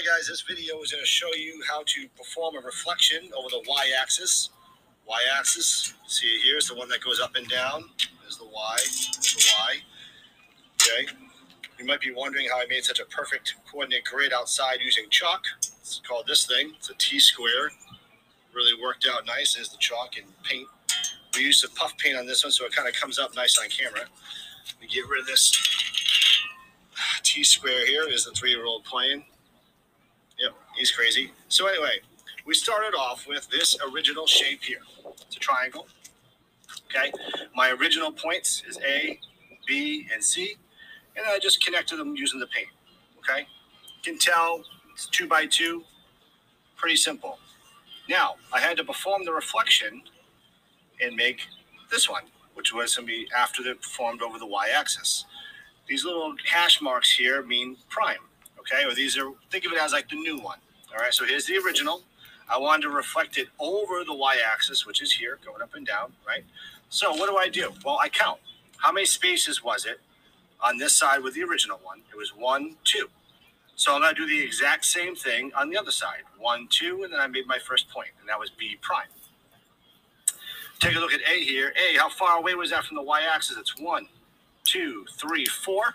right, guys, this video is going to show you how to perform a reflection over the y-axis. Y-axis, see it here is the one that goes up and down. There's the y, there's the y. Okay. You might be wondering how I made such a perfect coordinate grid outside using chalk. It's called this thing. It's a T-square. Really worked out nice. There's the chalk and paint. We used some puff paint on this one, so it kind of comes up nice on camera. We get rid of this T-square here. Is the three-year-old playing. He's crazy. So anyway, we started off with this original shape here. It's a triangle. Okay, my original points is A, B, and C, and I just connected them using the paint. Okay, you can tell it's two by two, pretty simple. Now I had to perform the reflection and make this one, which was going to be after they performed over the y-axis. These little hash marks here mean prime okay? Or these are, think of it as like the new one, all right? So here's the original. I wanted to reflect it over the y-axis, which is here, going up and down, right? So what do I do? Well, I count. How many spaces was it on this side with the original one? It was one, two. So I'm going to do the exact same thing on the other side. One, two, and then I made my first point, and that was B prime. Take a look at A here. A, how far away was that from the y-axis? It's one, two, three, four.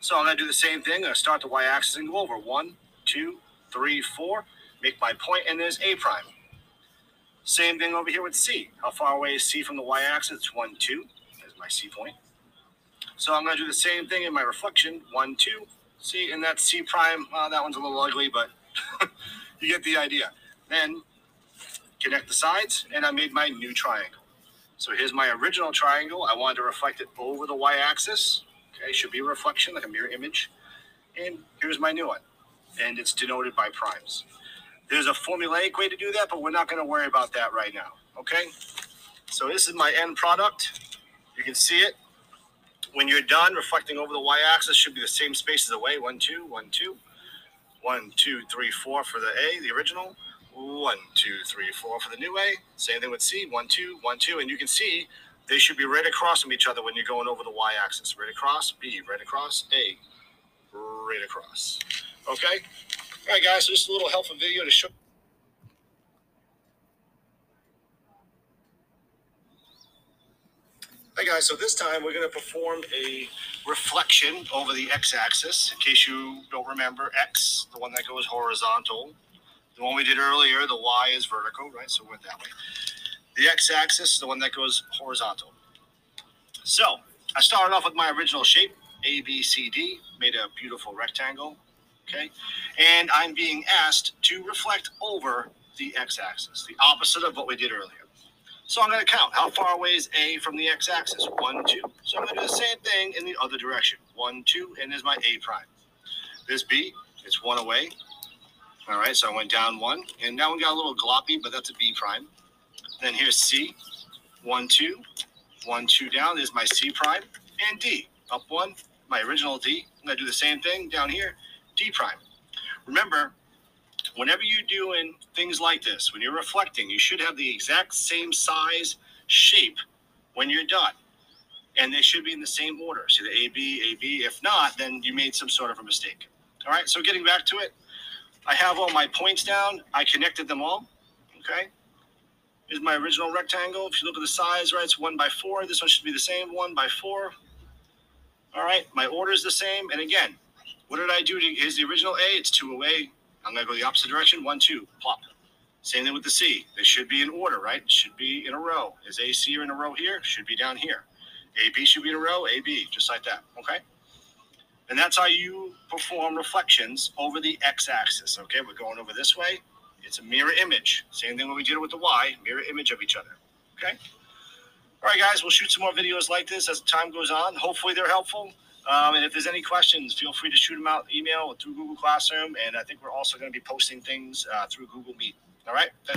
So I'm going to do the same thing. I'm going to start the y-axis and go over. One, two, three, four. Make my point, and there's A prime. Same thing over here with C. How far away is C from the y-axis? It's one, two. There's my C point. So I'm going to do the same thing in my reflection. One, two. See, and that's C prime. That one's a little ugly, but you get the idea. Then connect the sides, and I made my new triangle. So here's my original triangle. I wanted to reflect it over the y-axis. Okay, should be a reflection, like a mirror image. And here's my new one. And it's denoted by primes. There's a formulaic way to do that, but we're not going to worry about that right now. Okay? So this is my end product. You can see it. When you're done, reflecting over the y-axis should be the same spaces away. One, two, one, two. One, two, three, four for the A, the original. One, two, three, four for the new A. Same thing with C. One, two, one, two. And you can see they should be right across from each other when you're going over the y-axis. Right across, B, right across, A, right across. Okay? All right, guys, so just a little helpful video to show. Hey guys, so this time we're going to perform a reflection over the x-axis. In case you don't remember, x, the one that goes horizontal. The one we did earlier, the y is vertical, right? So we went that way. The x-axis is the one that goes horizontal. So I started off with my original shape, A, B, C, D, made a beautiful rectangle, okay? And I'm being asked to reflect over the x-axis, the opposite of what we did earlier. So I'm going to count. How far away is A from the x-axis? One, two. So I'm going to do the same thing in the other direction. One, two, and there's my A prime. This B, it's one away. All right, so I went down one, and now we got a little gloppy, but that's a B prime. Then here's C, one, two, one, two down. is my C prime and D. Up one, my original D. I'm to do the same thing down here, D prime. Remember, whenever you're doing things like this, when you're reflecting, you should have the exact same size shape when you're done. And they should be in the same order. So the A, B, A, B. If not, then you made some sort of a mistake. All right, so getting back to it, I have all my points down. I connected them all. Okay is my original rectangle. If you look at the size, right, it's one by four. This one should be the same, one by four. All right, my order is the same. And again, what did I do? To, the original A, it's two away. I'm gonna go the opposite direction, one, two, plop. Same thing with the C. They should be in order, right? Should be in a row. Is A, C in a row here? Should be down here. A, B should be in a row, A, B, just like that, okay? And that's how you perform reflections over the x-axis, okay? We're going over this way. It's a mirror image. Same thing when we did it with the Y, mirror image of each other. Okay? All right, guys, we'll shoot some more videos like this as time goes on. Hopefully, they're helpful. Um, and if there's any questions, feel free to shoot them out email through Google Classroom. And I think we're also going to be posting things uh, through Google Meet. All right? Thanks.